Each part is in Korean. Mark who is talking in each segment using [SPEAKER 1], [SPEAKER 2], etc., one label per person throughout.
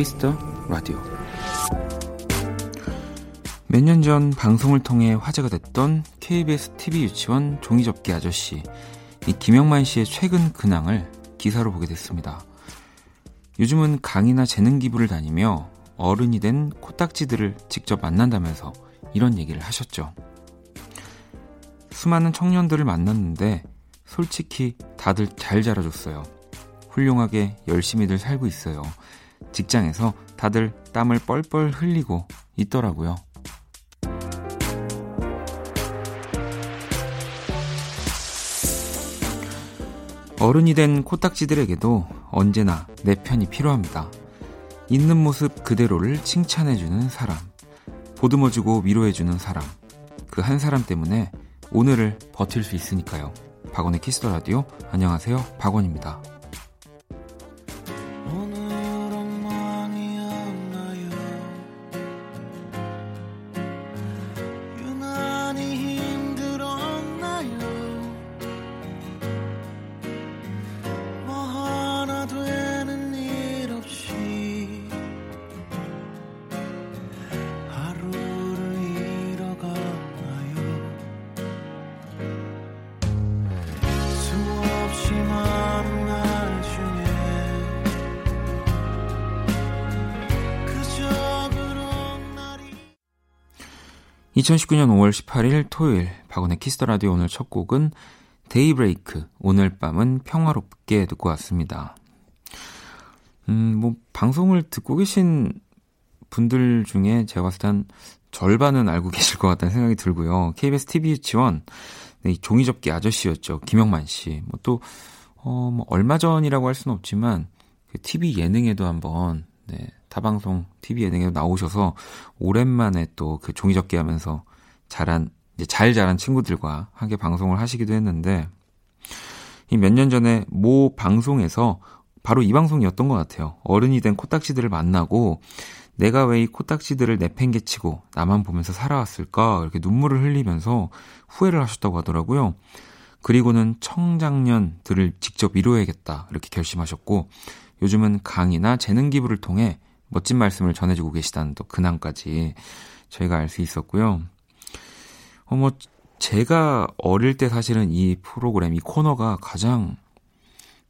[SPEAKER 1] Kiss the Radio 몇 년 전 방송을 통해 화제가 됐던 KBS TV 유치원 종이접기 아저씨 이 김영만 씨의 최근 근황을 기사로 보게 됐습니다. 요즘은 강의나 재능 기부를 다니며 어른이 된 코딱지들을 직접 만난다면서 이런 얘기를 하셨죠. 수많은 청년들을 만났는데 솔직히 다들 잘 자라줬어요. 훌륭하게 열심히들 살고 있어요. 직장에서 다들 땀을 뻘뻘 흘리고 있더라고요. 어른이 된 코딱지들에게도 언제나 내 편이 필요합니다. 있는 모습 그대로를 칭찬해주는 사람, 보듬어주고 위로해주는 사람, 그 한 사람 때문에 오늘을 버틸 수 있으니까요. 박원의 키스터 라디오, 안녕하세요. 박원입니다. 2019년 5월 18일 토요일 박원의 Kiss the Radio 오늘 첫 곡은 데이브레이크 오늘 밤은 평화롭게 듣고 왔습니다. 음, 뭐 방송을 듣고 계신 분들 중에 제가 봤을 때 한 절반은 알고 계실 것 같다는 생각이 들고요. KBS TV 유치원 네, 종이접기 아저씨였죠. 김영만 씨. 뭐 또, 어, 뭐 얼마 전이라고 할 수는 없지만, 그 TV 예능에도 한번, 네, 타방송 TV 예능에도 나오셔서, 오랜만에 또 그 종이접기 하면서 자란, 이제 잘 자란 친구들과 함께 방송을 하시기도 했는데, 이 몇 년 전에 모 방송에서 바로 이 방송이었던 것 같아요. 어른이 된 코딱지들을 만나고, 내가 왜 이 코딱지들을 내팽개치고 나만 보면서 살아왔을까 이렇게 눈물을 흘리면서 후회를 하셨다고 하더라고요. 그리고는 청장년들을 직접 위로해야겠다 이렇게 결심하셨고 요즘은 강의나 재능 기부를 통해 멋진 말씀을 전해주고 계시다는 또 근황까지 저희가 알 수 있었고요. 어, 뭐, 제가 어릴 때 사실은 이 프로그램, 이 코너가 가장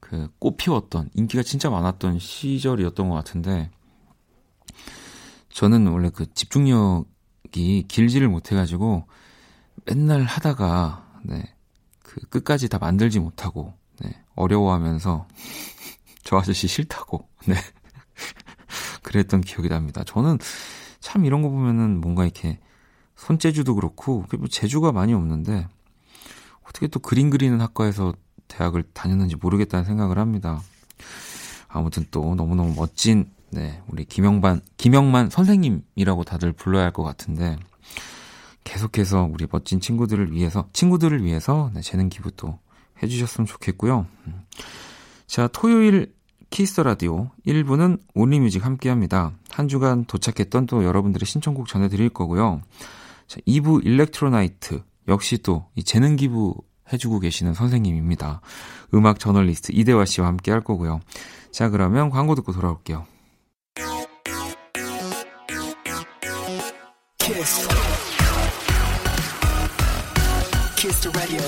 [SPEAKER 1] 그 꽃피웠던, 인기가 진짜 많았던 시절이었던 것 같은데, 저는 원래 그 집중력이 길지를 못해가지고 맨날 하다가 네, 그 끝까지 다 만들지 못하고 네, 어려워하면서 저 아저씨 싫다고 네 그랬던 기억이 납니다. 저는 참 이런 거 보면은 뭔가 이렇게 손재주도 그렇고 뭐 재주가 많이 없는데 어떻게 또 그림 그리는 학과에서 대학을 다녔는지 모르겠다는 생각을 합니다. 아무튼 또 너무너무 멋진 네, 우리 김영반, 김영만 선생님이라고 다들 불러야 할 것 같은데, 계속해서 우리 멋진 친구들을 위해서, 친구들을 위해서, 네, 재능 기부도 해주셨으면 좋겠고요. 음. 자, 토요일 Kiss the Radio 1부는 Only Music 함께 합니다. 한 주간 도착했던 또 여러분들의 신청곡 전해드릴 거고요. 자, 2부 Electro Night, 역시 또 이 재능 기부 해주고 계시는 선생님입니다. 음악 저널리스트 이대화 씨와 함께 할 거고요. 자, 그러면 광고 듣고 돌아올게요. The radio.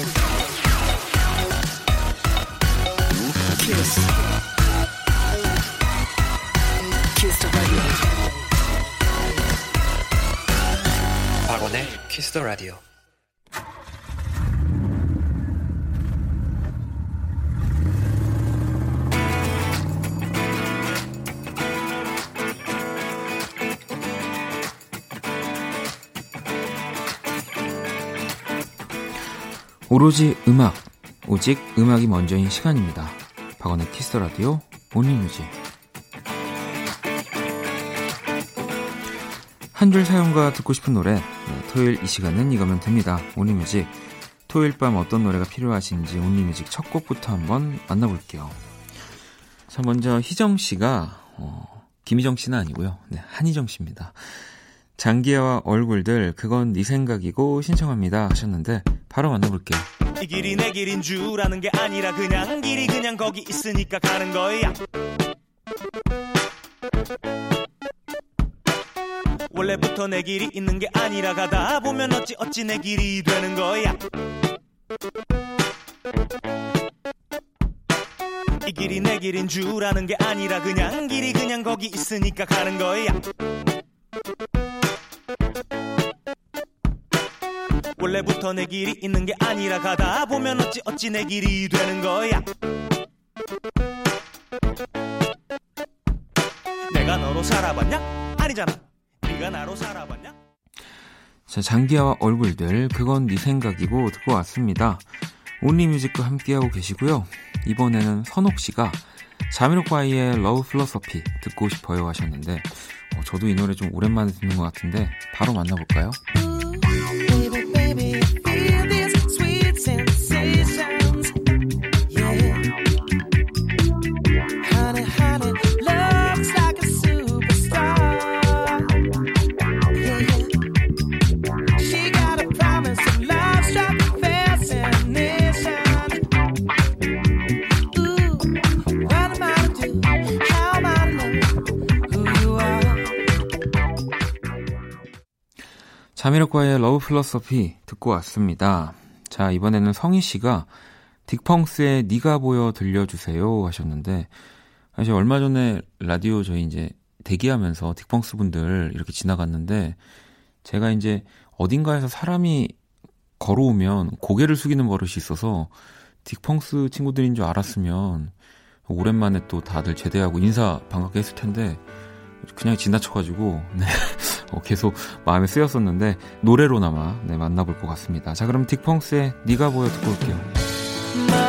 [SPEAKER 1] The radio. 오로지 음악, 오직 음악이 먼저인 시간입니다. 박원의 Kiss the Radio Only Music. 한 줄 사연과 듣고 싶은 노래, 네, 토요일 이 시간은 이거면 됩니다. Only Music. 토요일 밤 어떤 노래가 필요하신지 Only Music 첫 곡부터 한번 만나볼게요. 자, 먼저 희정 씨가, 어, 김희정 씨는 아니고요. 네, 한희정 씨입니다. 장기하와 얼굴들, 그건 네 생각이고 신청합니다 하셨는데, 바로 만나볼게요.
[SPEAKER 2] 이 길이 내 길인 줄 아는 게 아니라 그냥 길이 그냥 거기 있으니까 가는 거야. 원래부터 내 길이 있는 게 아니라 가다 보면 어찌 어찌 내 길이 되는 거야. 이 길이 내 길인 줄 아는 게 아니라 그냥 길이 그냥 거기 있으니까 가는 거야. 원래부터 내 길이 있는 게 아니라 가다 보면 어찌 어찌 내 길이 되는 거야. 내가 너로 살아봤냐? 아니잖아. 네가 나로 살아봤냐?
[SPEAKER 1] 자, 장기하와 얼굴들, 그건 네 생각이고 듣고 왔습니다. Only Music과 함께하고 계시고요. 이번에는 선옥 씨가 Jamiroquai의 Love Foolosophy 듣고 싶어요 하셨는데 어, 저도 이 노래 좀 오랜만에 듣는 것 같은데 바로 만나볼까요? Jamiroquai의 Love Foolosophy 듣고 왔습니다. 자, 이번에는 성희 씨가 딕펑스의 니가 보여 들려주세요 하셨는데 사실 얼마 전에 라디오 저희 이제 대기하면서 딕펑스 분들 이렇게 지나갔는데 제가 이제 어딘가에서 사람이 걸어오면 고개를 숙이는 버릇이 있어서 딕펑스 친구들인 줄 알았으면 오랜만에 또 다들 제대하고 인사 반갑게 했을 텐데 그냥 지나쳐가지고 네. 어, 계속 마음에 쓰였었는데 노래로나마 네, 만나볼 것 같습니다. 자 그럼 딕펑스의 네가 보여 듣고 올게요.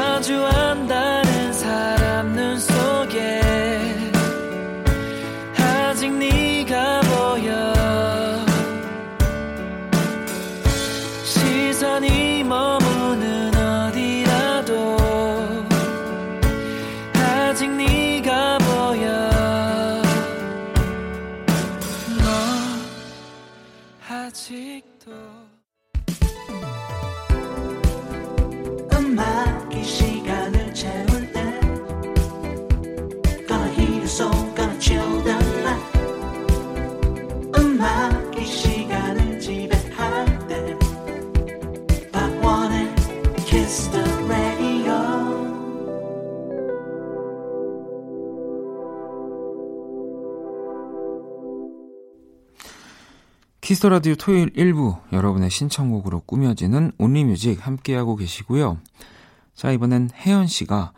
[SPEAKER 1] Kiss the Radio 토요일 1부 여러분의 신청곡으로 꾸며지는 Only Music 함께하고 계시고요. 자, 이번엔 혜연 씨가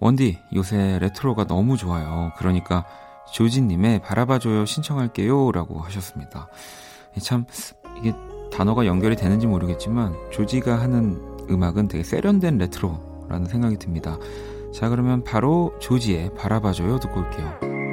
[SPEAKER 1] 원디 요새 레트로가 너무 좋아요. 그러니까 조지님의 바라봐줘요 신청할게요 라고 하셨습니다. 참 이게 단어가 연결이 되는지 모르겠지만 조지가 하는 음악은 되게 세련된 레트로라는 생각이 듭니다. 자 그러면 바로 조지의 바라봐줘요 듣고 올게요.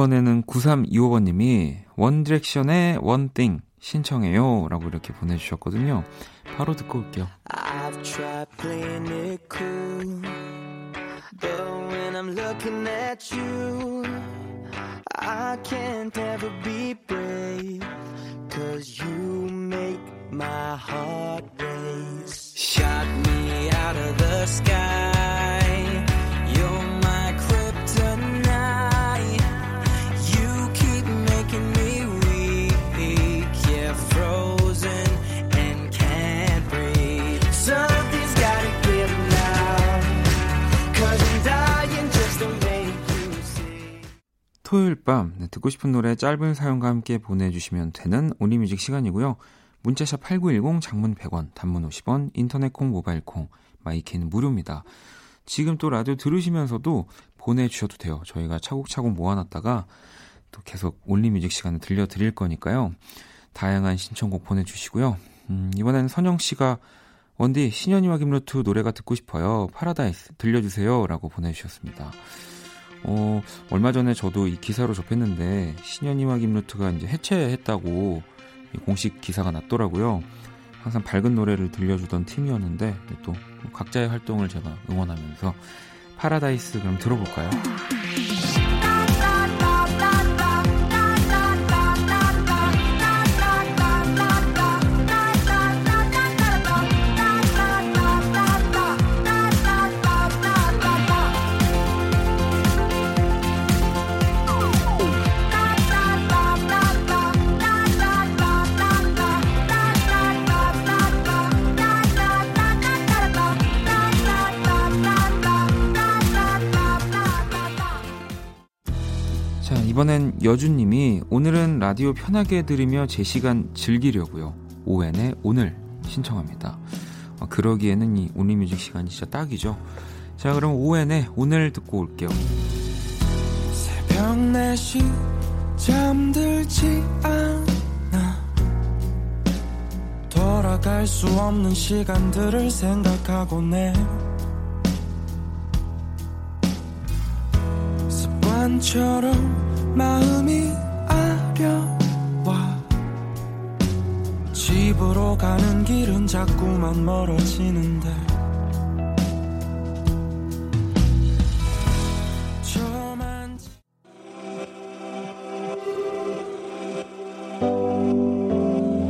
[SPEAKER 1] 이번에는 9325번님이 원디렉션의 원띵 신청해요 라고 이렇게 보내주셨거든요 바로 듣고 올게요
[SPEAKER 3] I've tried playing it cool, but when I'm looking at you, I can't ever be brave, cause you make my heart race. Shot me out of the sky,
[SPEAKER 1] 토요일 밤 네, 듣고 싶은 노래 짧은 사연과 함께 보내주시면 되는 Only Music 시간이고요. 문자 샵 8910 장문 100원 단문 50원 인터넷 콩 모바일 콩 마이케이는 무료입니다. 지금 또 라디오 들으시면서도 보내주셔도 돼요. 저희가 차곡차곡 모아놨다가 또 계속 Only Music 시간을 들려드릴 거니까요. 다양한 신청곡 보내주시고요. 음, 이번에는 선영 씨가 원디 신현희와 김루트 노래가 듣고 싶어요. 파라다이스 들려주세요. 라고 보내주셨습니다. 어, 얼마 전에 저도 이 기사로 접했는데 신현희와 김루트가 이제 해체했다고 공식 기사가 났더라고요. 항상 밝은 노래를 들려주던 팀이었는데 또 각자의 활동을 제가 응원하면서 파라다이스 그럼 들어볼까요? 이번엔 여주님이 오늘은 라디오 편하게 들으며 제 시간 즐기려고요. 오웬의 오늘 신청합니다. 어, 그러기에는 이 온리 뮤직 시간이 진짜 딱이죠. 자, 그럼 오웬의 오늘 듣고 올게요.
[SPEAKER 3] 새벽 4시 잠들지 않아 돌아갈 수 없는 시간들을 생각하고 내 습관처럼 마음이 아려와. 집으로 가는 길은 자꾸만 멀어지는데.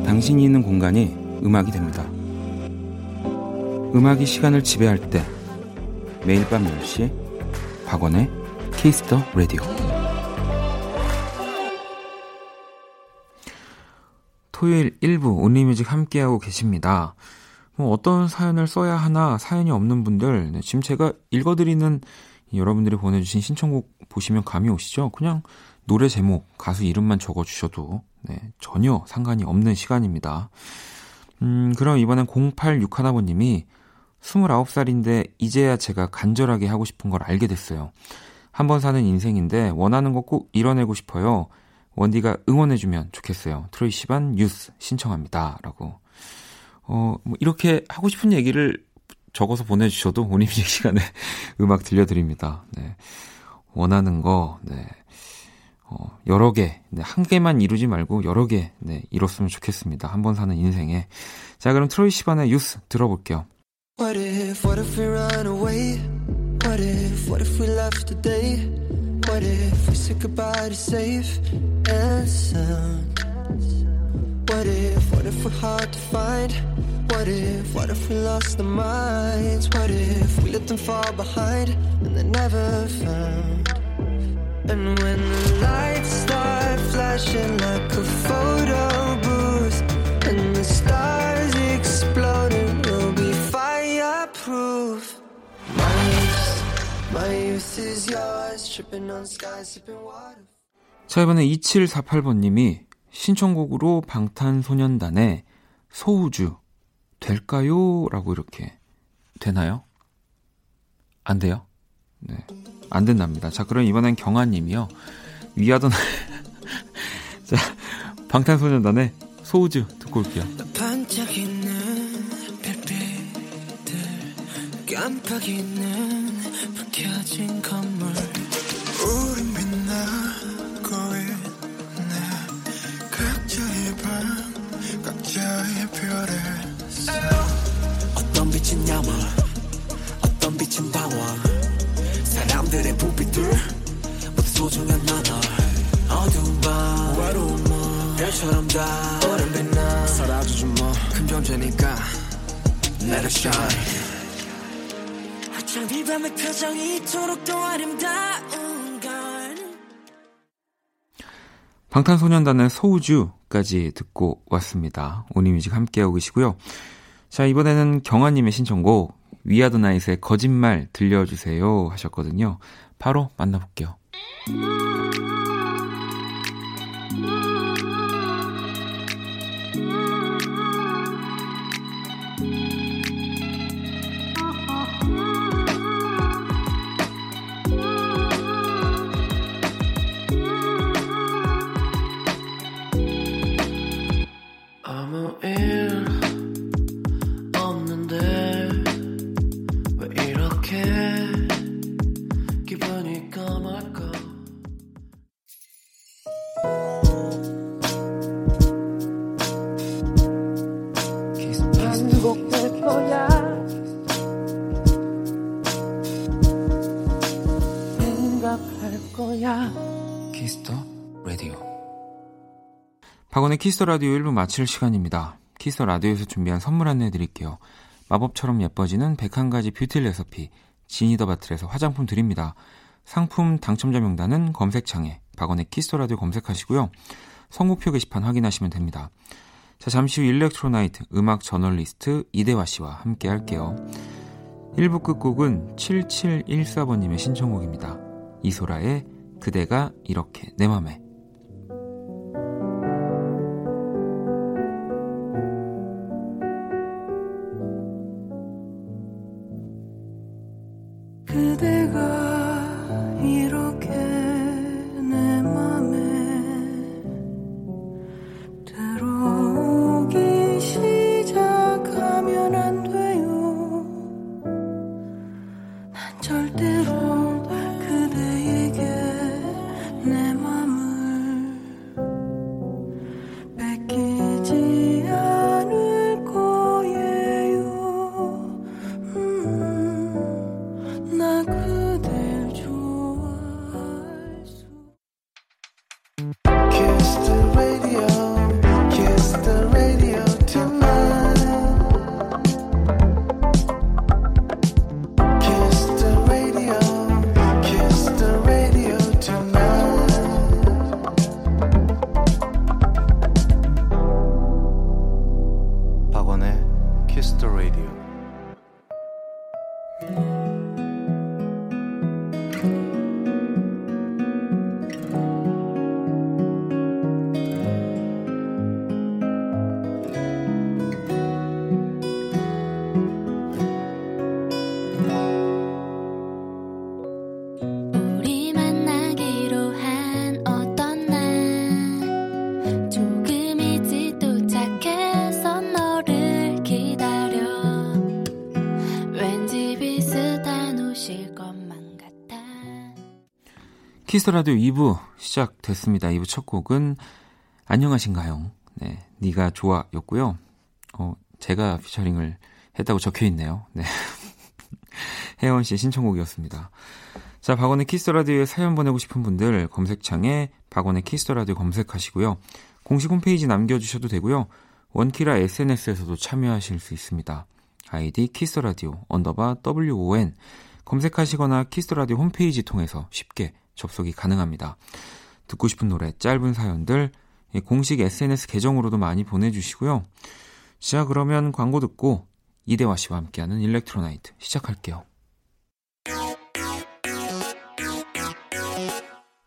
[SPEAKER 1] 당신이 있는 공간이 음악이 됩니다. 음악이 시간을 지배할 때 매일 밤 10시 박원의 Kiss the Radio 토요일 1부 Only Music 함께하고 계십니다. 뭐 어떤 사연을 써야 하나 사연이 없는 분들 네, 지금 제가 읽어드리는 여러분들이 보내주신 신청곡 보시면 감이 오시죠? 그냥 노래 제목, 가수 이름만 적어주셔도 네, 전혀 상관이 없는 시간입니다. 음, 그럼 이번엔 0861번님이 29살인데 이제야 제가 간절하게 하고 싶은 걸 알게 됐어요. 한 번 사는 인생인데 원하는 거 꼭 이뤄내고 싶어요. 원디가 응원해주면 좋겠어요. 트로이 시반 뉴스 신청합니다. 라고. 어, 뭐 이렇게 하고 싶은 얘기를 적어서 보내주셔도 온입식 시간에 음악 들려드립니다. 네. 원하는 거, 네. 어, 여러 개, 네, 한 개만 이루지 말고 여러 개, 네, 이뤘으면 좋겠습니다. 한 번 사는 인생에. 자, 그럼 트로이 시반의 뉴스 들어볼게요.
[SPEAKER 3] What if, what if? What if, we said goodbye to safe and sound? What if, what if we're hard to find? What if, what if we lost our minds? What if we let them fall behind and they're never found? And when the lights start flashing like a photo booth and the stars exploding, we'll be fireproof.
[SPEAKER 1] 자, 이번에 2748번님이 신청곡으로 방탄소년단의 소우주 될까요? 라고 이렇게 되나요? 안 돼요? 네. 안 된답니다. 자, 그럼 이번엔 경아님이요. 위아던 자, 방탄소년단의 소우주 듣고 올게요.
[SPEAKER 3] 반짝이는 별빛들 깜빡이는 불 켜진 건물
[SPEAKER 1] 방탄소년단의 소우주까지 듣고 왔습니다. 오니뮤직 함께하고 계시고요. 자, 이번에는 경아님의 신청곡 위아드 나잇의 거짓말 들려주세요 하셨거든요. 바로 만나볼게요.
[SPEAKER 4] 거야 생각할 거야
[SPEAKER 1] Kiss the Radio. 박원의 Kiss the Radio 1부 마칠 시간입니다. Kiss the Radio에서 준비한 선물 안내해 드릴게요. 마법처럼 예뻐지는 101가지 뷰티 레시피 지니더바틀에서 화장품 드립니다. 상품 당첨자 명단은 검색창에 박원의 Kiss the Radio 검색하시고요. 선곡표 게시판 확인하시면 됩니다. 자, 잠시 후 일렉트로나이트 음악 저널리스트 이대화 씨와 함께 할게요. 1부 끝곡은 7714번님의 신청곡입니다. 이소라의 그대가 이렇게 내 맘에
[SPEAKER 3] 그대
[SPEAKER 5] Kiss the Radio
[SPEAKER 1] 2부 시작됐습니다. 2부 첫 곡은 안녕하신가영의 네가 좋아였고요. 어, 제가 피처링을 했다고 적혀 있네요. 네. 혜원 씨의 신청곡이었습니다. 자, 박원의 Kiss the Radio에 사연 보내고 싶은 분들 검색창에 박원의 Kiss the Radio 검색하시고요. 공식 홈페이지 남겨 주셔도 되고요. 원키라 SNS에서도 참여하실 수 있습니다. 아이디 Kiss the Radio 언더바 WON 검색하시거나 Kiss the Radio 홈페이지 통해서 쉽게 접속이 가능합니다. 듣고 싶은 노래, 짧은 사연들 예, 공식 SNS 계정으로도 많이 보내주시고요. 자, 그러면 광고 듣고 이대화 씨와 함께하는 Electro Night 시작할게요.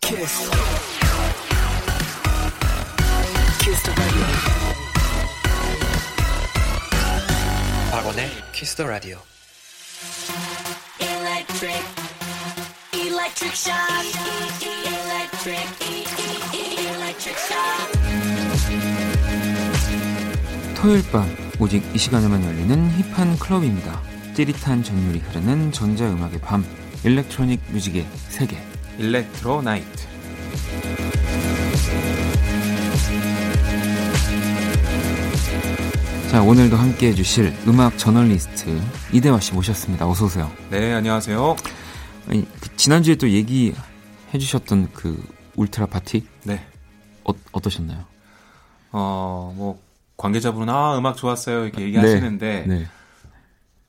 [SPEAKER 5] Kiss. Kiss the radio. 박원의 Kiss the radio.
[SPEAKER 6] Electric Electric shock Electric Electric shock
[SPEAKER 1] 토요일 밤 오직 이 시간에만 열리는 힙한 클럽입니다. 찌릿한 전율이 흐르는 전자음악의 밤 일렉트로닉 뮤직의 세계 일렉트로 나이트 자 오늘도 함께 해 주실 음악 저널리스트 이대화 씨 모셨습니다. 어서 오세요.
[SPEAKER 7] 네, 안녕하세요.
[SPEAKER 1] 아니, 그 지난주에 또 얘기해 주셨던 그 울트라 파티
[SPEAKER 7] 네.
[SPEAKER 1] 어, 어떠셨나요?
[SPEAKER 7] 어, 뭐, 관계자분은, 아, 음악 좋았어요. 이렇게 얘기하시는데,
[SPEAKER 1] 네.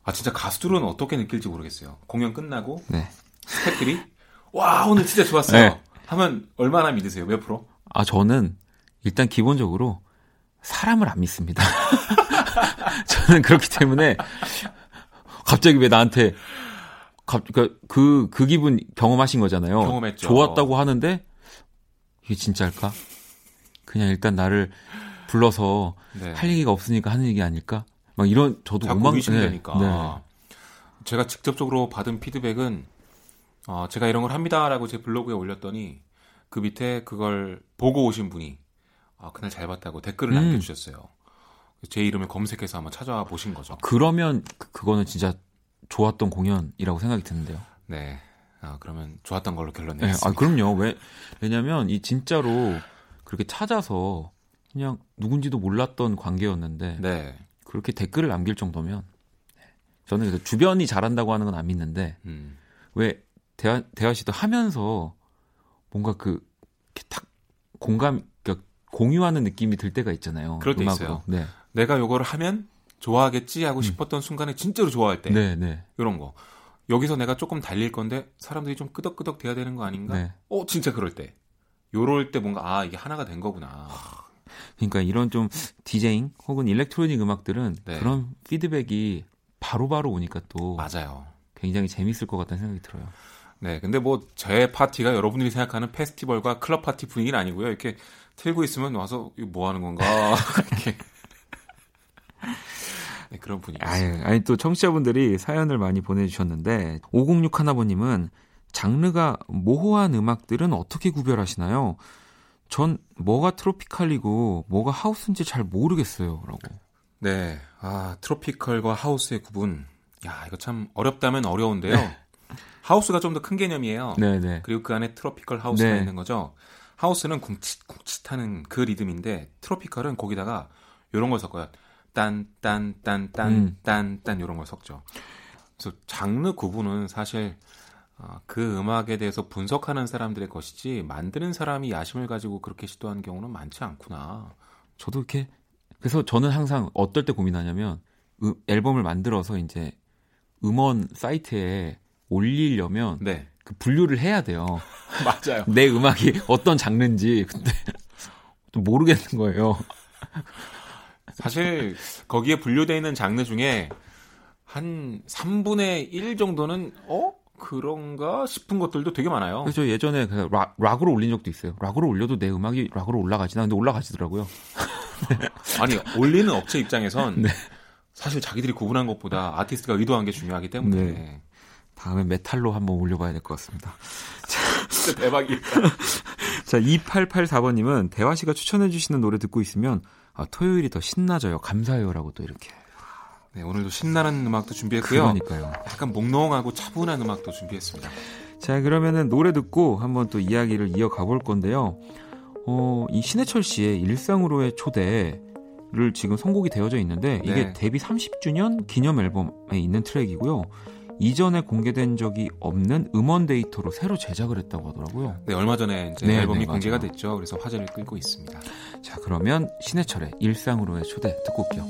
[SPEAKER 7] 아, 진짜 가수들은 어떻게 느낄지 모르겠어요. 공연 끝나고,
[SPEAKER 1] 네.
[SPEAKER 7] 스태프들이, 와, 오늘 진짜 좋았어요.
[SPEAKER 1] 네.
[SPEAKER 7] 하면 얼마나 믿으세요? 몇 프로?
[SPEAKER 1] 아, 저는 일단 기본적으로 사람을 안 믿습니다. 저는 그렇기 때문에 갑자기 왜 나한테 갑, 그, 그, 그 기분 경험하신 거잖아요.
[SPEAKER 7] 경험했죠.
[SPEAKER 1] 좋았다고 하는데 이게 진짜일까? 그냥 일단 나를 불러서
[SPEAKER 7] 네.
[SPEAKER 1] 할 얘기가 없으니까 하는 얘기 아닐까? 막 이런 저도
[SPEAKER 7] 자꾸
[SPEAKER 1] 엉망-
[SPEAKER 7] 의심되니까.
[SPEAKER 1] 네, 네.
[SPEAKER 7] 제가 직접적으로 받은 피드백은, 어, 제가 이런 걸 합니다라고 제 블로그에 올렸더니, 그 밑에 그걸 보고 오신 분이, 아, 그날 잘 봤다고 댓글을
[SPEAKER 1] 음.
[SPEAKER 7] 남겨주셨어요. 제 이름을 검색해서 한번 찾아와 보신 거죠.
[SPEAKER 1] 그러면 그- 그거는 진짜 좋았던 공연이라고 생각이 드는데요.
[SPEAKER 7] 네. 아, 그러면 좋았던 걸로 결론
[SPEAKER 1] 네,
[SPEAKER 7] 내겠습니다.
[SPEAKER 1] 아, 그럼요. 왜, 왜냐면, 이 진짜로 그렇게 찾아서 그냥 누군지도 몰랐던 관계였는데,
[SPEAKER 7] 네.
[SPEAKER 1] 그 그렇게 댓글을 남길 정도면 네. 저는 그래서 주변이 잘한다고 하는 건 안 믿는데
[SPEAKER 7] 음.
[SPEAKER 1] 왜 대화 대화 씨도 하면서 뭔가 그 탁 공감 그러니까 공유하는 느낌이 들 때가 있잖아요.
[SPEAKER 7] 그럴 때
[SPEAKER 1] 음악으로.
[SPEAKER 7] 있어요.
[SPEAKER 1] 네.
[SPEAKER 7] 내가 요거를 하면 좋아하겠지 하고 싶었던 순간에 진짜로 좋아할 때
[SPEAKER 1] 음. 네, 네.
[SPEAKER 7] 이런 거. 여기서 내가 조금 달릴 건데 사람들이 좀 끄덕끄덕 돼야 되는 거 아닌가?
[SPEAKER 1] 네.
[SPEAKER 7] 어, 진짜 그럴 때. 요럴 때 뭔가 아, 이게 하나가 된 거구나.
[SPEAKER 1] 그러니까 이런 좀 디제잉 혹은 electronic 음악들은
[SPEAKER 7] 네.
[SPEAKER 1] 그런 피드백이 바로바로 오니까 또
[SPEAKER 7] 맞아요.
[SPEAKER 1] 굉장히 재밌을 것 같다는 생각이 들어요.
[SPEAKER 7] 네, 근데 뭐 제 파티가 여러분들이 생각하는 페스티벌과 클럽 파티 분위기는 아니고요. 이렇게 틀고 있으면 와서 이거 뭐 하는 건가 이렇게 네, 그런 분위기.
[SPEAKER 1] 아유, 아니 또 청취자분들이 사연을 많이 보내주셨는데 5061번님은 장르가 모호한 음악들은 어떻게 구별하시나요? 전 뭐가 트로피칼이고 뭐가 하우스인지 잘 모르겠어요라고.
[SPEAKER 7] 네, 아 트로피컬과 하우스의 구분. 야, 이거 참 어렵다면 어려운데요. 하우스가 좀 더 큰 개념이에요.
[SPEAKER 1] 네네.
[SPEAKER 7] 그리고 그 안에 트로피컬 하우스가
[SPEAKER 1] 네.
[SPEAKER 7] 있는 거죠. 하우스는 쿵칫쿵칫하는 그 리듬인데 트로피컬은 거기다가 요런 걸 섞어요. 딴딴딴
[SPEAKER 1] 음.
[SPEAKER 7] 딴딴딴 요런 걸 섞죠. 그래서 장르 구분은 사실 어, 그 음악에 대해서 분석하는 사람들의 것이지 만드는 사람이 야심을 가지고 그렇게 시도하는 경우는 많지 않구나.
[SPEAKER 1] 저도 이렇게 그래서 저는 항상 어떨 때 고민하냐면 음, 앨범을 만들어서 이제 음원 사이트에 올리려면
[SPEAKER 7] 네,
[SPEAKER 1] 그 분류를 해야 돼요.
[SPEAKER 7] 맞아요.
[SPEAKER 1] 내 음악이 어떤 장르인지 근데 또 모르겠는 거예요.
[SPEAKER 7] 사실 거기에 분류되어 있는 장르 중에 한 3분의 1 정도는 어 그런가 싶은 것들도 되게 많아요.
[SPEAKER 1] 그래서 예전에 그 락, 락으로 올린 적도 있어요. 락으로 올려도 내 음악이 락으로 올라가지나 근데 올라가지더라고요.
[SPEAKER 7] 아니 올리는 업체 입장에선
[SPEAKER 1] 네.
[SPEAKER 7] 사실 자기들이 구분한 것보다 아티스트가 의도한 게 중요하기 때문에
[SPEAKER 1] 네. 다음에 메탈로 한번 올려봐야 될 것 같습니다.
[SPEAKER 7] 진짜 대박이다.
[SPEAKER 1] 자, 2884번님은 대화 씨가 추천해 주시는 노래 듣고 있으면 아, 토요일이 더 신나져요. 감사해요라고 또 이렇게.
[SPEAKER 7] 네, 오늘도 신나는 음악도 준비했고요.
[SPEAKER 1] 그러니까요.
[SPEAKER 7] 약간 몽롱하고 차분한 음악도 준비했습니다.
[SPEAKER 1] 자, 그러면은 노래 듣고 한번 또 이야기를 이어가 볼 건데요. 어, 이 신해철 씨의 일상으로의 초대 를 지금 선곡이 되어져 있는데 이게
[SPEAKER 7] 네.
[SPEAKER 1] 데뷔 30주년 기념 앨범에 있는 트랙이고요. 이전에 공개된 적이 없는 음원 데이터로 새로 제작을 했다고 하더라고요.
[SPEAKER 7] 네, 얼마 전에 이제
[SPEAKER 1] 네,
[SPEAKER 7] 앨범이
[SPEAKER 1] 네,
[SPEAKER 7] 공개가
[SPEAKER 1] 맞아요.
[SPEAKER 7] 됐죠. 그래서 화제를 끌고 있습니다.
[SPEAKER 1] 자, 그러면 신해철의 일상으로의 초대 듣고 올게요.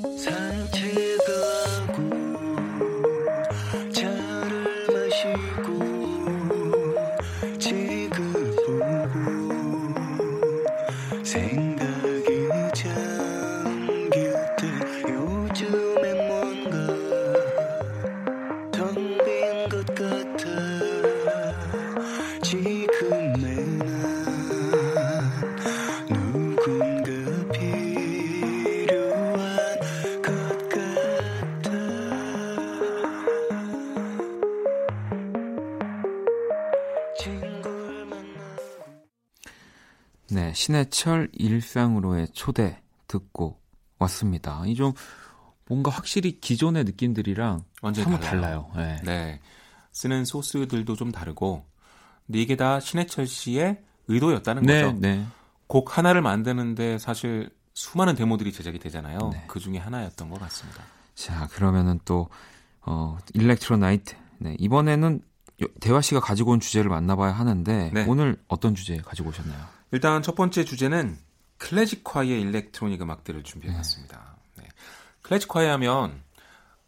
[SPEAKER 1] 신해철 일상으로의 초대 듣고 왔습니다. 이 좀 뭔가 확실히 기존의 느낌들이랑
[SPEAKER 7] 완전히
[SPEAKER 1] 한번
[SPEAKER 7] 달라요.
[SPEAKER 1] 달라요. 네.
[SPEAKER 7] 네. 쓰는 소스들도 좀 다르고 근데 이게 다 신해철 씨의 의도였다는
[SPEAKER 1] 네,
[SPEAKER 7] 거죠.
[SPEAKER 1] 네.
[SPEAKER 7] 곡 하나를 만드는데 사실 수많은 데모들이 제작이 되잖아요.
[SPEAKER 1] 네.
[SPEAKER 7] 그 중에 하나였던 것 같습니다.
[SPEAKER 1] 자, 그러면은 또 어, 일렉트로 나이트. 네, 이번에는 요- 대화 씨가 가지고 온 주제를 만나봐야 하는데
[SPEAKER 7] 네.
[SPEAKER 1] 오늘 어떤 주제 가지고 오셨나요?
[SPEAKER 7] 일단 첫 번째 주제는 클래지콰이의 electronic 음악들을 준비해봤습니다. 네. 클래지콰이 하면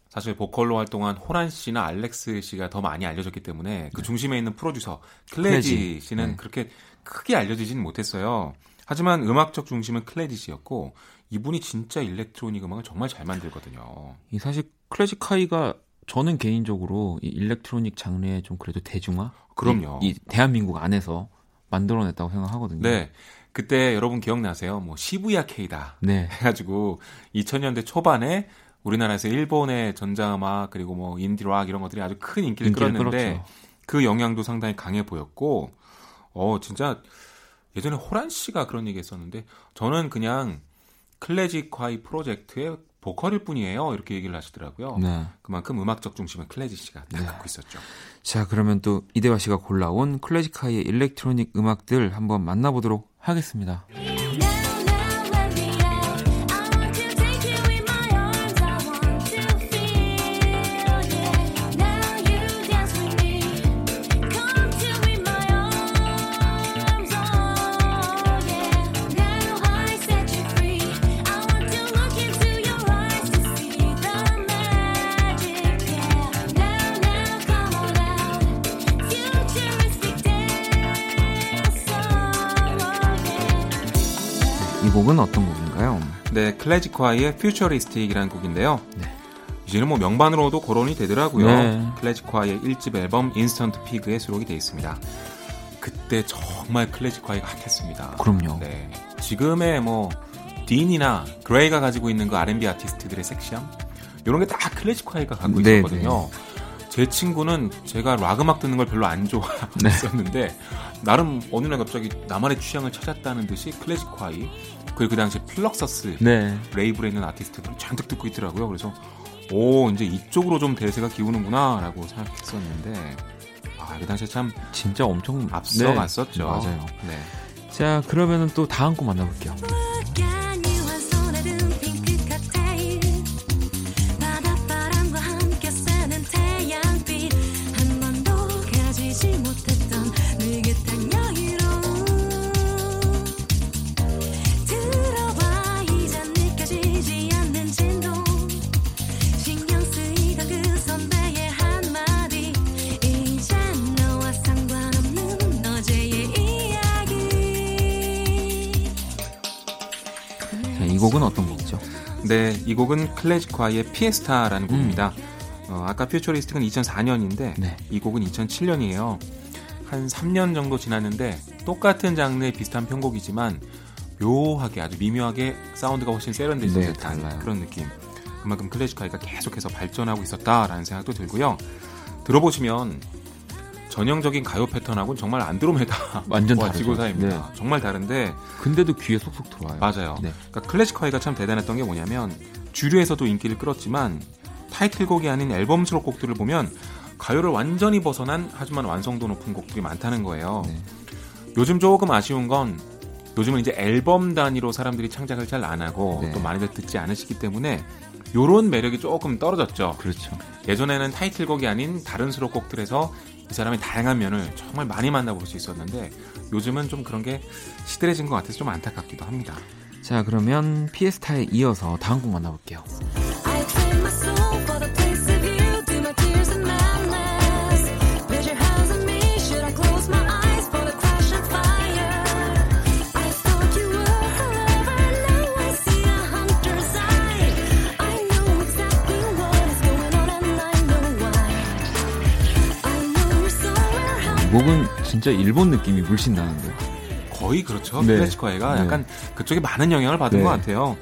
[SPEAKER 7] 사실 보컬로 활동한 호란 씨나 알렉스 씨가 더 많이 알려졌기 때문에 그 중심에 있는 프로듀서 클래지. 씨는
[SPEAKER 1] 네.
[SPEAKER 7] 그렇게 크게 알려지진 못했어요. 하지만 음악적 중심은 클래지 씨였고 이분이 진짜 electronic 음악을 정말 잘 만들거든요.
[SPEAKER 1] 이 사실 클래지콰이가 저는 개인적으로 이 electronic 장르의 좀 그래도 대중화?
[SPEAKER 7] 그럼요.
[SPEAKER 1] 이, 이 대한민국 안에서 만들어냈다고 생각하거든요.
[SPEAKER 7] 네. 그때 여러분 기억나세요? 뭐 시부야 케이다.
[SPEAKER 1] 네.
[SPEAKER 7] 해가지고 2000년대 초반에 우리나라에서 일본의 전자음악 그리고 뭐 인디락 이런 것들이 아주 큰 인기를,
[SPEAKER 1] 인기를
[SPEAKER 7] 끌었는데
[SPEAKER 1] 끌었죠.
[SPEAKER 7] 그 영향도 상당히 강해 보였고 어 진짜 예전에 호란 씨가 그런 얘기 했었는데 저는 그냥 클래식화이 프로젝트의 보컬일 뿐이에요 이렇게 얘기를 하시더라고요
[SPEAKER 1] 네.
[SPEAKER 7] 그만큼 음악적 중심은 클래지 씨가 다
[SPEAKER 1] 네.
[SPEAKER 7] 갖고 있었죠
[SPEAKER 1] 자, 그러면 또 이대화 씨가 골라온 클래식하이의 일렉트로닉 음악들 한번 만나보도록 하겠습니다.
[SPEAKER 6] 곡은 어떤 곡인가요?
[SPEAKER 7] 네, 클래지콰이의 Futuristic이라는 곡인데요.
[SPEAKER 6] 네.
[SPEAKER 7] 이제는 뭐 명반으로도 거론이 되더라고요.
[SPEAKER 6] 네.
[SPEAKER 7] 클래지콰이의 1집 앨범 Instant Pig에 수록이 되어 있습니다. 그때 정말 클래지콰이가 hot했습니다.
[SPEAKER 6] 그럼요.
[SPEAKER 7] 네. 지금의 뭐 딘이나 그레이가 가지고 있는 그 R&B 아티스트들의 섹시함 이런 게 다 클래지콰이가 갖고
[SPEAKER 6] 네,
[SPEAKER 7] 있었거든요. 제 친구는 제가 락 음악 듣는 걸 별로 안 좋아했었는데 나름 어느 날 갑자기 나만의 취향을 찾았다는 듯이 클래식 화이 그리고 그 당시 필럭서스
[SPEAKER 6] 네.
[SPEAKER 7] 레이블에 있는 아티스트들을 잔뜩 듣고 있더라고요. 그래서 오 이제 이쪽으로 좀 대세가 기우는구나라고 생각했었는데 아그 당시에 참
[SPEAKER 6] 진짜 엄청
[SPEAKER 7] 앞서갔었죠.
[SPEAKER 6] 네, 맞아요.
[SPEAKER 7] 네.
[SPEAKER 6] 자, 그러면은 또 다음 곡 만나볼게요.
[SPEAKER 8] 이
[SPEAKER 6] 곡은
[SPEAKER 7] 클래식화의 피에스타라는 곡입니다. 어, 아까 퓨처리스틱은 2004년인데
[SPEAKER 6] 네.
[SPEAKER 7] 이 곡은 2007년이에요. 한 3년 정도 지났는데 똑같은 장르의 비슷한 편곡이지만 묘하게 아주 미묘하게 사운드가 훨씬 세련되지
[SPEAKER 6] 네, 달라요.
[SPEAKER 7] 그런 느낌. 그만큼 클래식화가 계속해서 발전하고 있었다라는 생각도 들고요. 들어보시면 전형적인 가요 패턴하고는 정말 안드로메다
[SPEAKER 6] 완전
[SPEAKER 7] 와
[SPEAKER 6] 다르죠.
[SPEAKER 7] 지구사입니다.
[SPEAKER 6] 네.
[SPEAKER 7] 정말 다른데
[SPEAKER 6] 근데도 귀에 쏙쏙 들어와요.
[SPEAKER 7] 맞아요.
[SPEAKER 6] 네.
[SPEAKER 7] 그러니까 클래식화이가 참 대단했던 게 뭐냐면 주류에서도 인기를 끌었지만 타이틀곡이 아닌 앨범 수록곡들을 보면 가요를 완전히 벗어난 하지만 완성도 높은 곡들이 많다는 거예요.
[SPEAKER 6] 네.
[SPEAKER 7] 요즘 조금 아쉬운 건 요즘은 이제 앨범 단위로 사람들이 창작을 잘 안 하고
[SPEAKER 6] 네.
[SPEAKER 7] 또 많이들 듣지 않으시기 때문에 요런 매력이 조금 떨어졌죠.
[SPEAKER 6] 그렇죠.
[SPEAKER 7] 예전에는 타이틀곡이 아닌 다른 수록곡들에서 이 사람의 다양한 면을 정말 많이 만나볼 수 있었는데 요즘은 좀 그런 게 시들해진 것 같아서 좀 안타깝기도 합니다.
[SPEAKER 6] 자, 그러면 피에스타에 이어서 다음 곡 만나볼게요. 곡은 진짜 일본 느낌이 물씬 나는데.
[SPEAKER 7] 거의 그렇죠.
[SPEAKER 6] 네.
[SPEAKER 7] 클래지콰이가
[SPEAKER 6] 네.
[SPEAKER 7] 약간 그쪽에 많은 영향을 받은
[SPEAKER 6] 네.
[SPEAKER 7] 것 같아요.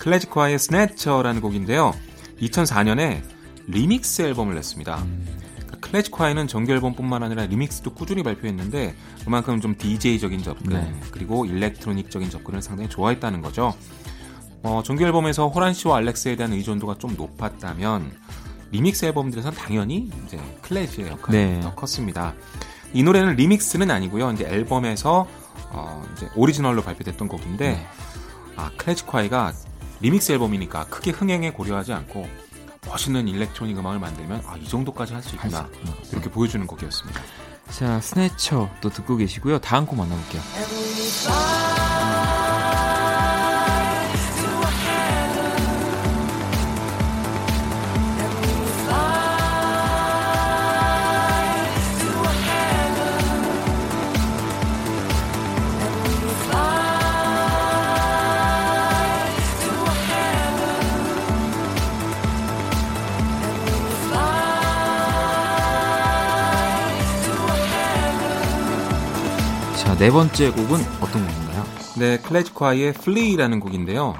[SPEAKER 7] 클래지콰이의 Snatcher라는 곡인데요. 2004년에 리믹스 앨범을 냈습니다.
[SPEAKER 6] 음.
[SPEAKER 7] 그러니까 클래지콰이는 정규 앨범뿐만 아니라 remix도 꾸준히 발표했는데 그만큼 좀 DJ적인 접근
[SPEAKER 6] 네.
[SPEAKER 7] 그리고 electronic적인 접근을 상당히 좋아했다는 거죠. 어, 정규 앨범에서 호란 씨와 알렉스에 대한 의존도가 좀 높았다면 리믹스 앨범들에서는 당연히 이제 클래지의 역할이
[SPEAKER 6] 네.
[SPEAKER 7] 더 컸습니다. 이 노래는 remix는 아니고요. 이제 앨범에서 어, 이제 오리지널로 발표됐던 곡인데
[SPEAKER 6] 네.
[SPEAKER 7] 아 클래식화이가 리믹스 앨범이니까 크게 흥행에 고려하지 않고 멋있는 electronic 음악을 만들면 아, 이 정도까지 할 수 있구나
[SPEAKER 6] 있구나.
[SPEAKER 7] 이렇게 보여주는 곡이었습니다.
[SPEAKER 6] 자, Snatcher 또 듣고 계시고요. 다음 곡 만나볼게요. 네 번째 곡은 어떤 곡인가요?
[SPEAKER 7] 네, 클래식화의 Flee라는 곡인데요.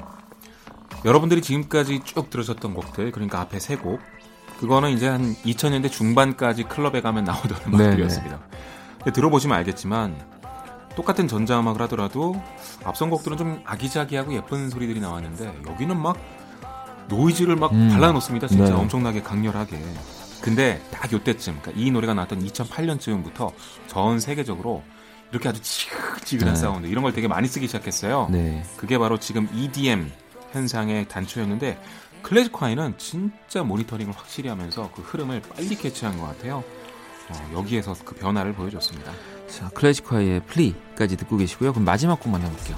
[SPEAKER 7] 여러분들이 지금까지 쭉 들으셨던 곡들, 그러니까 앞에 세 곡, 그거는 이제 한 2000년대 중반까지 클럽에 가면 나오던 음악들이었습니다. 근데 들어보시면 알겠지만 똑같은 전자음악을 하더라도 앞선 곡들은 좀 아기자기하고 예쁜 소리들이 나왔는데 여기는 막 노이즈를 막
[SPEAKER 6] 음.
[SPEAKER 7] 발라놓습니다. 진짜
[SPEAKER 6] 네.
[SPEAKER 7] 엄청나게 강렬하게. 근데 딱 요때쯤, 그러니까 이 노래가 나왔던 2008년쯤부터 전 세계적으로 이렇게 아주 지글지글한
[SPEAKER 6] 네.
[SPEAKER 7] 사운드 이런 걸 되게 많이 쓰기 시작했어요.
[SPEAKER 6] 네.
[SPEAKER 7] 그게 바로 지금 EDM 현상의 단초였는데 클래지콰이는 진짜 모니터링을 확실히 하면서 그 흐름을 빨리 캐치한 것 같아요. 어, 여기에서 그 변화를 보여줬습니다.
[SPEAKER 6] 자, 클래지콰이의 플리까지 듣고 계시고요. 그럼 마지막 곡 만나볼게요.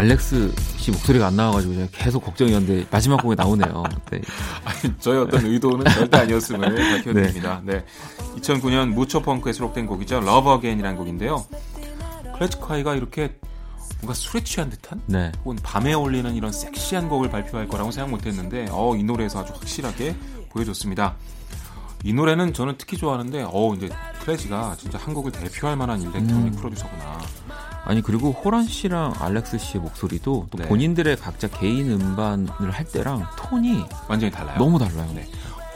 [SPEAKER 1] 알렉스 씨 목소리가 안 나와가지고 제가 계속 걱정이었는데 마지막 곡에 나오네요. 네.
[SPEAKER 7] 아니, 저의 어떤 의도는 절대 아니었음을 밝혀드립니다. 네. 2009년 Mucho Punk에 수록된 곡이죠. Love Again이라는 곡인데요. 클래지콰이가 이렇게 뭔가 술에 취한 듯한
[SPEAKER 1] 네.
[SPEAKER 7] 혹은 밤에 어울리는 이런 섹시한 곡을 발표할 거라고 생각 못했는데 어, 이 노래에서 아주 확실하게 보여줬습니다. 이 노래는 저는 특히 좋아하는데 어 이제 클래지가 진짜 한국을 대표할 만한 electronic
[SPEAKER 1] 음.
[SPEAKER 7] 프로듀서구나.
[SPEAKER 1] 아니 그리고 호란 씨랑 알렉스 씨의 목소리도 또
[SPEAKER 7] 네.
[SPEAKER 1] 본인들의 각자 개인 음반을 할 때랑 톤이
[SPEAKER 7] 완전히 달라요.
[SPEAKER 1] 너무 달라요.
[SPEAKER 7] 네.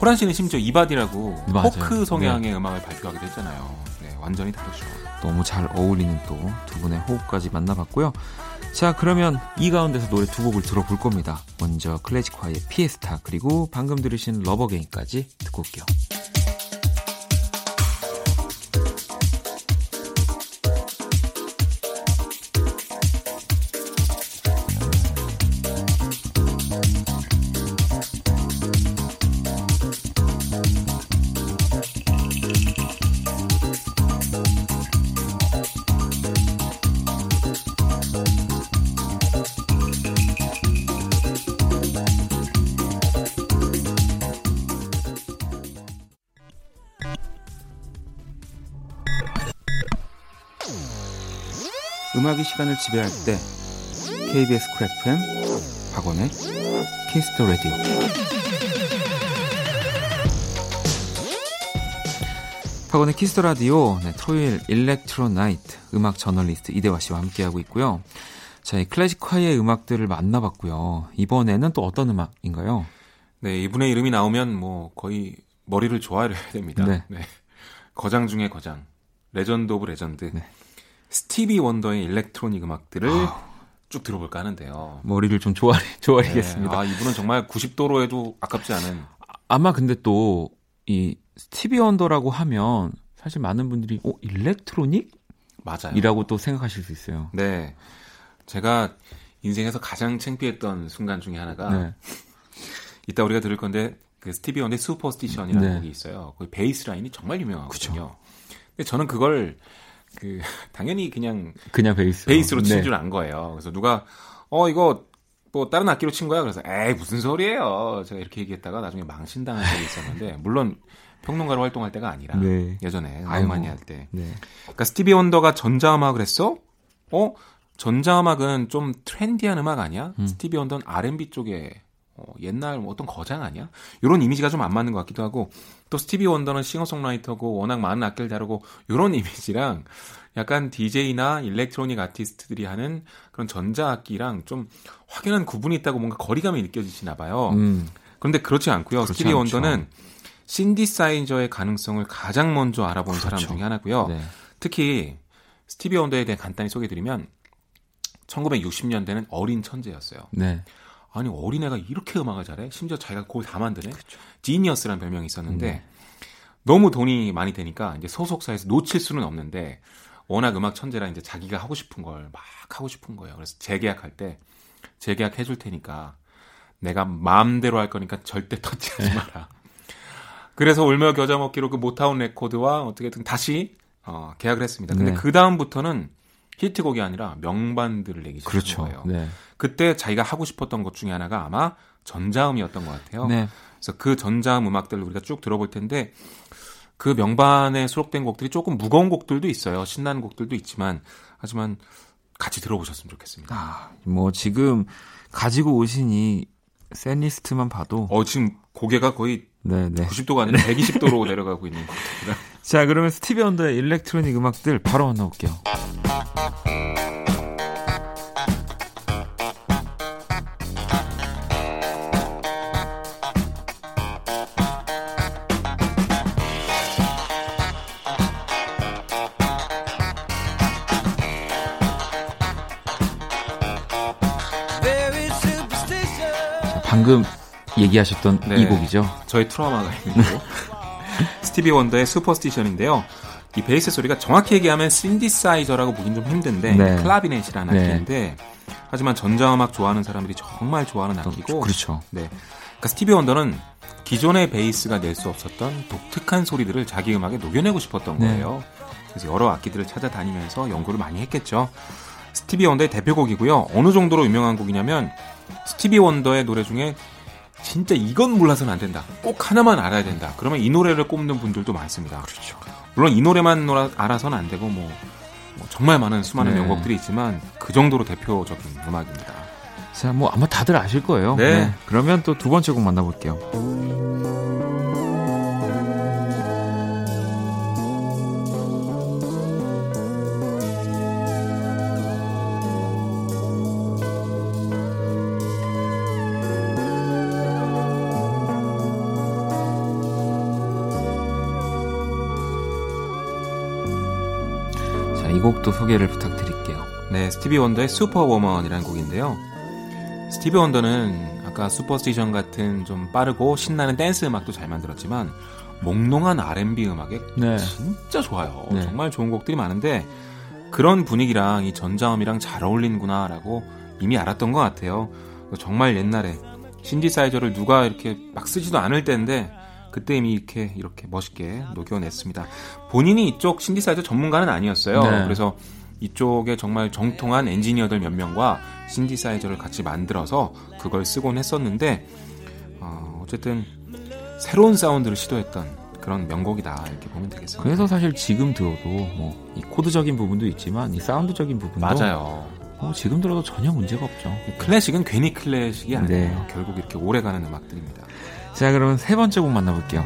[SPEAKER 7] 호란 씨는 심지어 이바디라고
[SPEAKER 1] 맞아요.
[SPEAKER 7] 포크 성향의 음악을 발표하기도 했잖아요. 네, 완전히 다르죠.
[SPEAKER 1] 너무 잘 어울리는 또 두 분의 호흡까지 만나봤고요. 자 그러면 이 가운데서 노래 두 곡을 들어볼 겁니다. 먼저 클래지콰이의 Fiesta 그리고 방금 들으신 Love Again까지 듣고 올게요. 음악이 시간을 지배할 때 KBS Cool FM 박원의 Kiss the Radio 박원의 Kiss the Radio 네, 토요일 electro night 음악 저널리스트 이대화 씨와 함께하고 있고요. 자, 이 클래지콰이의 음악들을 만나봤고요. 이번에는 또 어떤 음악인가요?
[SPEAKER 7] 네, 이분의 이름이 나오면 뭐 거의 머리를 조아려야 됩니다.
[SPEAKER 1] 네.
[SPEAKER 7] 네. 거장 중에 거장. legend of legend.
[SPEAKER 1] 네.
[SPEAKER 7] 스티비 원더의 electronic 음악들을. 쭉 들어볼까 하는데요.
[SPEAKER 1] 머리를 좀 조아리, 조아리겠습니다.
[SPEAKER 7] 네, 아, 이분은 정말 90도로 해도 아깝지 않은
[SPEAKER 1] 아마 근데 또 이 스티비 원더라고 하면 사실 많은 분들이 어 electronic?
[SPEAKER 7] 맞아요.
[SPEAKER 1] 이라고 또 생각하실 수 있어요.
[SPEAKER 7] 네. 제가 인생에서 가장 창피했던 순간 중에 하나가
[SPEAKER 1] 네.
[SPEAKER 7] 이따 우리가 들을 건데 그 스티비 원더의 Superstition이라는
[SPEAKER 1] 네.
[SPEAKER 7] 곡이 있어요. 그 bass line이 정말 유명하거든요. 근데 저는 그걸 그 당연히 그냥
[SPEAKER 1] 그냥 베이스.
[SPEAKER 7] 베이스로 친
[SPEAKER 1] 네.
[SPEAKER 7] 줄 안 거예요. 그래서 누가 어 이거 뭐 다른 악기로 친 거야? 그래서 에이 무슨 소리예요. 제가 이렇게 얘기했다가 나중에 망신당한 적이 있었는데 물론 평론가로 활동할 때가 아니라
[SPEAKER 1] 네.
[SPEAKER 7] 예전에. 음악 많이 할 때.
[SPEAKER 1] 네.
[SPEAKER 7] 그러니까 스티비 원더가 전자음악을 했어? 어? 전자음악은 좀 trendy한 음악 아니야?
[SPEAKER 1] 음.
[SPEAKER 7] 스티비 원더는 R&B 쪽에 어, 옛날 뭐 어떤 거장 아니야? 이런 이미지가 좀 안 맞는 것 같기도 하고 또 스티비 원더는 싱어송라이터고 워낙 많은 악기를 다루고 이런 이미지랑 약간 DJ나 electronic 아티스트들이 하는 그런 전자악기랑 좀 확연한 구분이 있다고 뭔가 거리감이 느껴지시나 봐요.
[SPEAKER 1] 음.
[SPEAKER 7] 그런데 그렇지 않고요.
[SPEAKER 1] 그렇지
[SPEAKER 7] 스티비
[SPEAKER 1] 않죠.
[SPEAKER 7] 원더는 신디사이저의 가능성을 가장 먼저 알아본 사람
[SPEAKER 1] 그렇죠.
[SPEAKER 7] 중에 하나고요.
[SPEAKER 1] 네.
[SPEAKER 7] 특히 스티비 원더에 대해 간단히 소개드리면 1960년대는 어린 천재였어요.
[SPEAKER 1] 네.
[SPEAKER 7] 아니 어린애가 이렇게 음악을 잘해? 심지어 자기가 곡을 다 만드네. 지니어스라는 별명이 있었는데
[SPEAKER 1] 네.
[SPEAKER 7] 너무 돈이 많이 되니까 이제 소속사에서 놓칠 수는 없는데 워낙 음악 천재라 이제 자기가 하고 싶은 걸 막 하고 싶은 거예요. 그래서 재계약할 때 재계약 해줄 테니까 내가 마음대로 할 거니까 절대 터치하지
[SPEAKER 1] 네.
[SPEAKER 7] 마라. 그래서 울며 겨자 먹기로 그 모타운 레코드와 어떻게든 다시 어, 계약을 했습니다. 근데
[SPEAKER 1] 네.
[SPEAKER 7] 그 다음부터는 히트곡이 아니라 명반들을 내기 시작한
[SPEAKER 1] 그렇죠.
[SPEAKER 7] 거예요.
[SPEAKER 1] 네.
[SPEAKER 7] 그때 자기가 하고 싶었던 것 중에 하나가 아마 전자음이었던 것 같아요.
[SPEAKER 1] 네.
[SPEAKER 7] 그래서 그 전자음 음악들을 우리가 쭉 들어볼 텐데 그 명반에 수록된 곡들이 조금 무거운 곡들도 있어요. 신나는 곡들도 있지만 하지만 같이 들어보셨으면 좋겠습니다.
[SPEAKER 1] 아, 뭐 지금 가지고 오신 이 샌리스트만 봐도
[SPEAKER 7] 어 지금 고개가 거의
[SPEAKER 1] 네, 네.
[SPEAKER 7] 90도가 아니라 120도로 내려가고 있는 곡들이라.
[SPEAKER 1] 자, 그러면 스티비 원더의 일렉트로닉 음악들 바로 만나볼게요. 방금 얘기하셨던
[SPEAKER 7] 네.
[SPEAKER 1] 이 곡이죠.
[SPEAKER 7] 저의 트라우마가 있는 곡. 스티비 원더의 Superstition인데요. 이 베이스 소리가 정확히 얘기하면 신디사이저라고 보긴 좀 힘든데
[SPEAKER 1] 네.
[SPEAKER 7] clavinet이라는
[SPEAKER 1] 네.
[SPEAKER 7] 악기인데 하지만 전자음악 좋아하는 사람들이 정말 좋아하는 악기고
[SPEAKER 1] 그렇죠.
[SPEAKER 7] 네. 그러니까 스티비 원더는 기존의 베이스가 낼 수 없었던 독특한 소리들을 자기 음악에 녹여내고 싶었던
[SPEAKER 1] 네.
[SPEAKER 7] 거예요. 그래서 여러 악기들을 찾아다니면서 연구를 많이 했겠죠. 스티비 원더의 대표곡이고요. 어느 정도로 유명한 곡이냐면 스티비 원더의 노래 중에 진짜 이건 몰라서는 안 된다. 꼭 하나만 알아야 된다. 그러면 이 노래를 꼽는 분들도 많습니다. 그렇죠. 물론 이 노래만 알아서는 안 되고 뭐, 뭐 정말 많은 수많은
[SPEAKER 1] 네.
[SPEAKER 7] 명곡들이 있지만 그 정도로 대표적인 음악입니다.
[SPEAKER 1] 자, 뭐 아마 다들 아실 거예요.
[SPEAKER 7] 네.
[SPEAKER 1] 그러면 또 두 번째 곡 만나볼게요. 이 곡도 소개를 부탁드릴게요.
[SPEAKER 7] 네, 스티비 원더의 Superwoman이라는 곡인데요. 스티비 원더는 아까 Superstition 같은 좀 빠르고 신나는 댄스 음악도 잘 만들었지만 몽롱한 R&B 음악에
[SPEAKER 1] 네.
[SPEAKER 7] 진짜 좋아요.
[SPEAKER 1] 네.
[SPEAKER 7] 정말 좋은 곡들이 많은데 그런 분위기랑 이 전자음이랑 잘 어울리는구나라고 이미 알았던 것 같아요. 정말 옛날에 신디사이저를 누가 이렇게 막 쓰지도 않을 때인데 그때 이미 이렇게 이렇게 멋있게 녹여냈습니다. 본인이 이쪽 신디사이저 전문가는 아니었어요.
[SPEAKER 1] 네.
[SPEAKER 7] 그래서 이쪽에 정말 정통한 엔지니어들 몇 명과 신디사이저를 같이 만들어서 그걸 쓰곤 했었는데 어, 어쨌든 새로운 사운드를 시도했던 그런 명곡이다 이렇게 보면 되겠습니다.
[SPEAKER 1] 그래서 사실 지금 들어도 뭐 이 코드적인 부분도 있지만 이 사운드적인 부분도
[SPEAKER 7] 맞아요.
[SPEAKER 1] 뭐 지금 들어도 전혀 문제가 없죠.
[SPEAKER 7] 클래식은 괜히 클래식이 아니에요.
[SPEAKER 1] 네.
[SPEAKER 7] 결국 이렇게 오래가는 음악들입니다.
[SPEAKER 1] 자, 그러면 세 번째 곡 만나볼게요.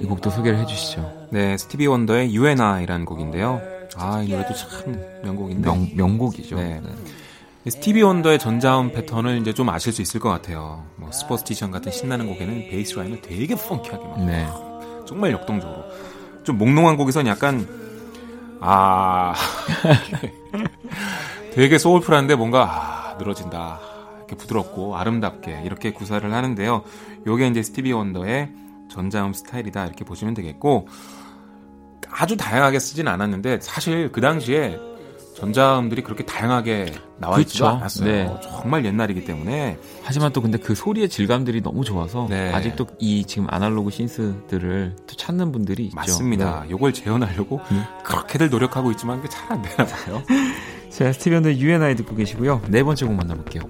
[SPEAKER 1] 이 곡도 소개를 해주시죠.
[SPEAKER 7] 네, 스티비 원더의 I라는 곡인데요. 아, 이 노래도 참 명곡인데.
[SPEAKER 1] 명, 명곡이죠.
[SPEAKER 7] 네. 스티비 원더의 전자음 패턴을 이제 좀 아실 수 있을 것 같아요. 뭐 Superstition 같은 신나는 곡에는 베이스 라인을 되게 funky하게 막
[SPEAKER 1] 네.
[SPEAKER 7] 정말 역동적으로 좀 몽롱한 곡에선 약간 아 되게 soulful한데 뭔가 아, 늘어진다 이렇게 부드럽고 아름답게 이렇게 구사를 하는데요. 요게 이제 스티비 원더의 전자음 스타일이다 이렇게 보시면 되겠고 아주 다양하게 쓰진 않았는데 사실 그 당시에 전자음들이 그렇게 다양하게 나와 있지도
[SPEAKER 1] 그쵸.
[SPEAKER 7] 않았어요.
[SPEAKER 1] 네.
[SPEAKER 7] 정말 옛날이기 때문에
[SPEAKER 1] 하지만 또 근데 그 소리의 질감들이 너무 좋아서
[SPEAKER 7] 네.
[SPEAKER 1] 아직도 이 지금 아날로그 신스들을 또 찾는 분들이 있죠.
[SPEAKER 7] 맞습니다. 요걸 재현하려고
[SPEAKER 1] 네.
[SPEAKER 7] 그렇게들 노력하고 있지만 그게 잘안 되나 봐요.
[SPEAKER 1] 자, 스티븐의 UNI 듣고 계시고요. 네 번째 곡 만나볼게요.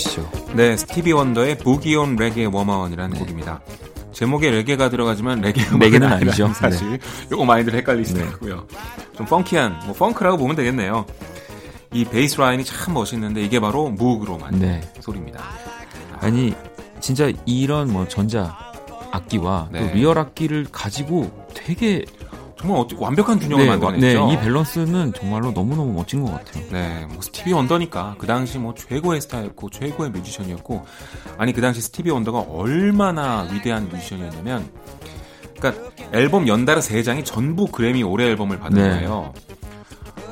[SPEAKER 1] 주시죠.
[SPEAKER 7] 네, 스티비 원더의 Boogie On Reggae Woman이라는 곡입니다. 제목에 레게가 들어가지만 레게
[SPEAKER 1] 레게는 아니죠. 네.
[SPEAKER 7] 사실 요거 많이들 헷갈리시더라고요. 좀 funky한 뭐 펑크라고 보면 되겠네요. 이 베이스 라인이 참 멋있는데 이게 바로 Moog로 만든
[SPEAKER 1] 네.
[SPEAKER 7] 소리입니다.
[SPEAKER 1] 아니 진짜 이런 뭐 전자 악기와
[SPEAKER 7] 네.
[SPEAKER 1] 또 real 악기를 가지고 되게
[SPEAKER 7] 정말 어찌- 완벽한 균형을
[SPEAKER 1] 네,
[SPEAKER 7] 만들어냈죠.
[SPEAKER 1] 네, 이 밸런스는 정말로 너무너무 멋진 것 같아요.
[SPEAKER 7] 네, 뭐 스티비 원더니까 그 당시 뭐 최고의 스타였고 최고의 뮤지션이었고 아니 그 당시 스티비 원더가 얼마나 위대한 뮤지션이었냐면 그러니까 앨범 연달아 세 장이 전부 그래미 올해 앨범을 받은
[SPEAKER 1] 네.
[SPEAKER 7] 거예요.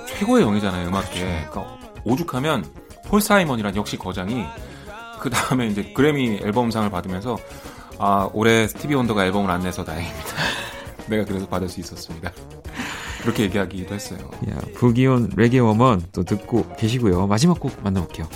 [SPEAKER 7] 최고의 영예잖아요 음악계. 그러니까 오죽하면 폴 사이먼이란 역시 거장이 그 다음에 이제 그래미 앨범상을 받으면서 아 올해 스티비 원더가 앨범을 안 내서 다행입니다. 내가 그래서 받을 수 있었습니다. 그렇게 얘기하기도 했어요.
[SPEAKER 1] 야, 부기온 레게 워먼 또 듣고 계시고요. 마지막 곡 만나볼게요.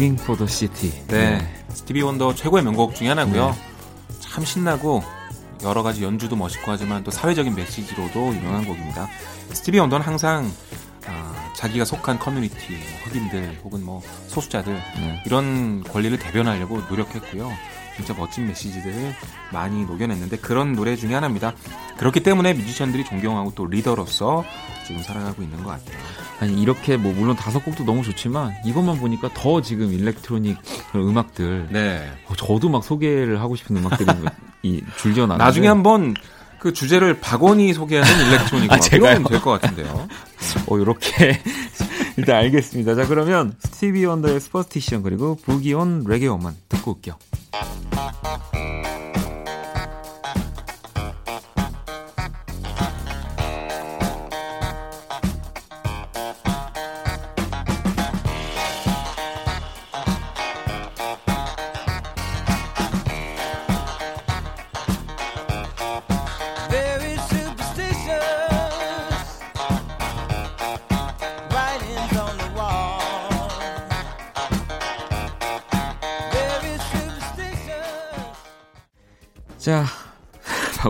[SPEAKER 1] 자, Living for the City.
[SPEAKER 7] 네. 스티비 원더 최고의 명곡 중에 하나고요. 참 신나고 여러 가지 연주도 멋있고 하지만 또 사회적인 메시지로도 유명한 곡입니다. 스티비 원더는 항상 아, 자기가 속한 커뮤니티, 뭐 흑인들 혹은 뭐 소수자들
[SPEAKER 1] 네.
[SPEAKER 7] 이런 권리를 대변하려고 노력했고요. 진짜 멋진 메시지들을 많이 녹여냈는데 그런 노래 중에 하나입니다. 그렇기 때문에 뮤지션들이 존경하고 또 리더로서 지금 살아가고 있는 것 같아요.
[SPEAKER 1] 아니 이렇게 뭐 물론 다섯 곡도 너무 좋지만 이것만 보니까 더 지금 electronic 음악들
[SPEAKER 7] 네.
[SPEAKER 1] 어, 저도 막 소개를 하고 싶은 음악들이 이 줄지어 나는데
[SPEAKER 7] 나중에 한번 그 주제를 박원이 소개하는 electronic
[SPEAKER 1] 아?
[SPEAKER 7] 이러면 될 것 같은데요.
[SPEAKER 1] 어 이렇게 일단 알겠습니다. 자 그러면 스티비 원더의 Superstition 그리고 Boogie On Reggae Woman 듣고 올게요.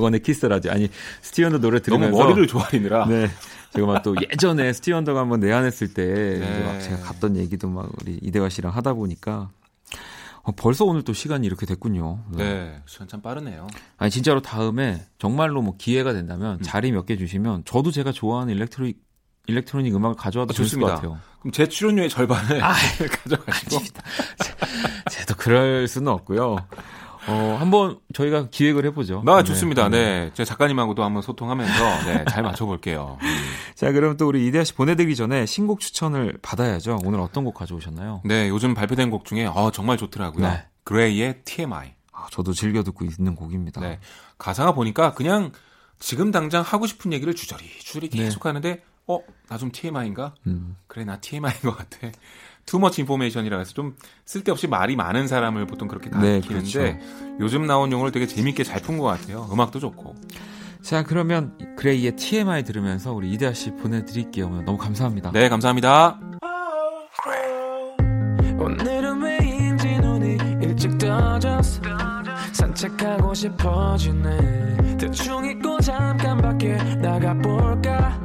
[SPEAKER 1] 박원의 키스 라디오 아니 스티비 원더 노래
[SPEAKER 7] 너무
[SPEAKER 1] 들으면서
[SPEAKER 7] 머리를 조아리느라.
[SPEAKER 1] 네. 제가 막 또 예전에 스티비 원더가 한번 내한했을 때 이제 막
[SPEAKER 7] 네.
[SPEAKER 1] 제가 갔던 얘기도 막 우리 이대화 씨랑 하다 보니까 어, 벌써 오늘 또 시간이 이렇게 됐군요.
[SPEAKER 7] 네, 시간 참 빠르네요.
[SPEAKER 1] 아니 진짜로 다음에 정말로 뭐 기회가 된다면
[SPEAKER 7] 음.
[SPEAKER 1] 자리 몇 개 주시면 저도 제가 좋아하는 electronic electronic 음악을 가져와도
[SPEAKER 7] 아,
[SPEAKER 1] 좋을 것
[SPEAKER 7] 좋습니다.
[SPEAKER 1] 같아요.
[SPEAKER 7] 그럼 제 출연료의 절반을
[SPEAKER 1] 아,
[SPEAKER 7] 가져가시고.
[SPEAKER 1] 제도 그럴 수는 없고요. 어, 한번 저희가 기획을 해보죠.
[SPEAKER 7] 아,
[SPEAKER 1] 네.
[SPEAKER 7] 좋습니다. 네. 제 작가님하고도 한번 소통하면서 네, 잘 맞춰볼게요.
[SPEAKER 1] 자, 그럼 또 우리 이대하 씨 보내드리기 전에 신곡 추천을 받아야죠. 오늘 어떤 곡 가져오셨나요?
[SPEAKER 7] 네, 요즘 발표된 곡 중에 어, 정말 좋더라고요.
[SPEAKER 1] 네.
[SPEAKER 7] 그레이의 TMI.
[SPEAKER 1] 아, 저도 즐겨 듣고 있는 곡입니다.
[SPEAKER 7] 네. 가사가 보니까 그냥 지금 당장 하고 싶은 얘기를 주저리 주저리
[SPEAKER 1] 네.
[SPEAKER 7] 계속 하는데 어, 나 좀 TMI인가?
[SPEAKER 1] 음.
[SPEAKER 7] 그래, 나 TMI인 것 같아. 투머치 인포메이션이라 해서 좀 쓸데없이 말이 많은 사람을 보통 그렇게
[SPEAKER 1] 네,
[SPEAKER 7] 가리키는데 요즘 나온 용어를 되게 재밌게 잘 푼 것 같아요. 음악도 좋고.
[SPEAKER 1] 자, 그러면 그레이의 TMI 들으면서 우리 이대하 씨 보내드릴게요. 오늘 너무 감사합니다.
[SPEAKER 7] 네, 감사합니다.
[SPEAKER 4] 오늘은 왜인지 눈이 일찍 떠졌어 산책하고 싶어지네 대충 잊고 잠깐 밖에 나가볼까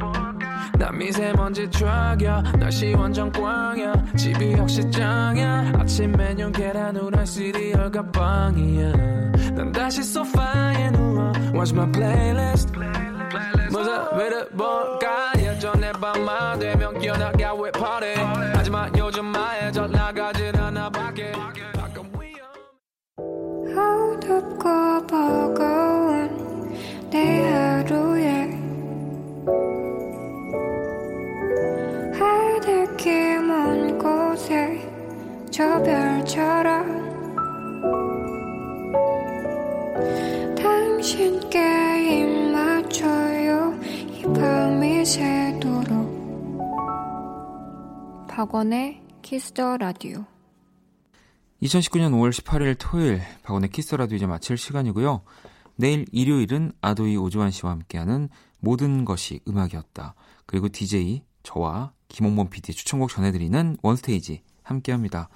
[SPEAKER 4] 나 미세먼지 트럭이야. 날씨 완전 꽝이야. 집이 역시 짱이야. 아침 메뉴 계란 후라이 시리얼과 빵이야. 난 다시 소파에 누워 Watch my playlist. 무슨 위를 볼까? 예전에 밤만 되면 깨어나가 왜 party. 하지만 요즘 아예 잘 나가질 않아. 밖에.
[SPEAKER 9] 어둡고 버거운 내 하루에 하늘길 먼 곳에 저 별처럼 당신께 입 맞춰요 이 밤이 새도록 박원의 키스더 라디오
[SPEAKER 1] 2019년 5월 18일 토요일 박원의 키스 더 라디오 이제 마칠 시간이고요. 내일 일요일은 아도이 오주환 씨와 함께하는 모든 것이 음악이었다. 그리고 DJ 저와 김홍범 PD 추천곡 전해드리는 원스테이지 함께합니다.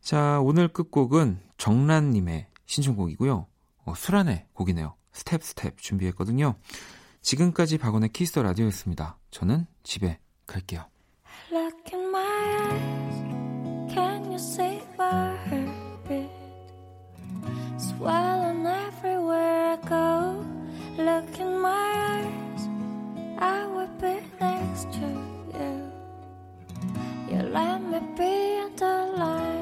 [SPEAKER 1] 자 오늘 끝곡은 정란님의 신청곡이고요. 어, 수란의 곡이네요. Step Step 준비했거든요. 지금까지 박원의 키스 라디오였습니다. 저는 집에 갈게요.
[SPEAKER 9] Look in my eyes, can you see my heartbeat? Let me be and light.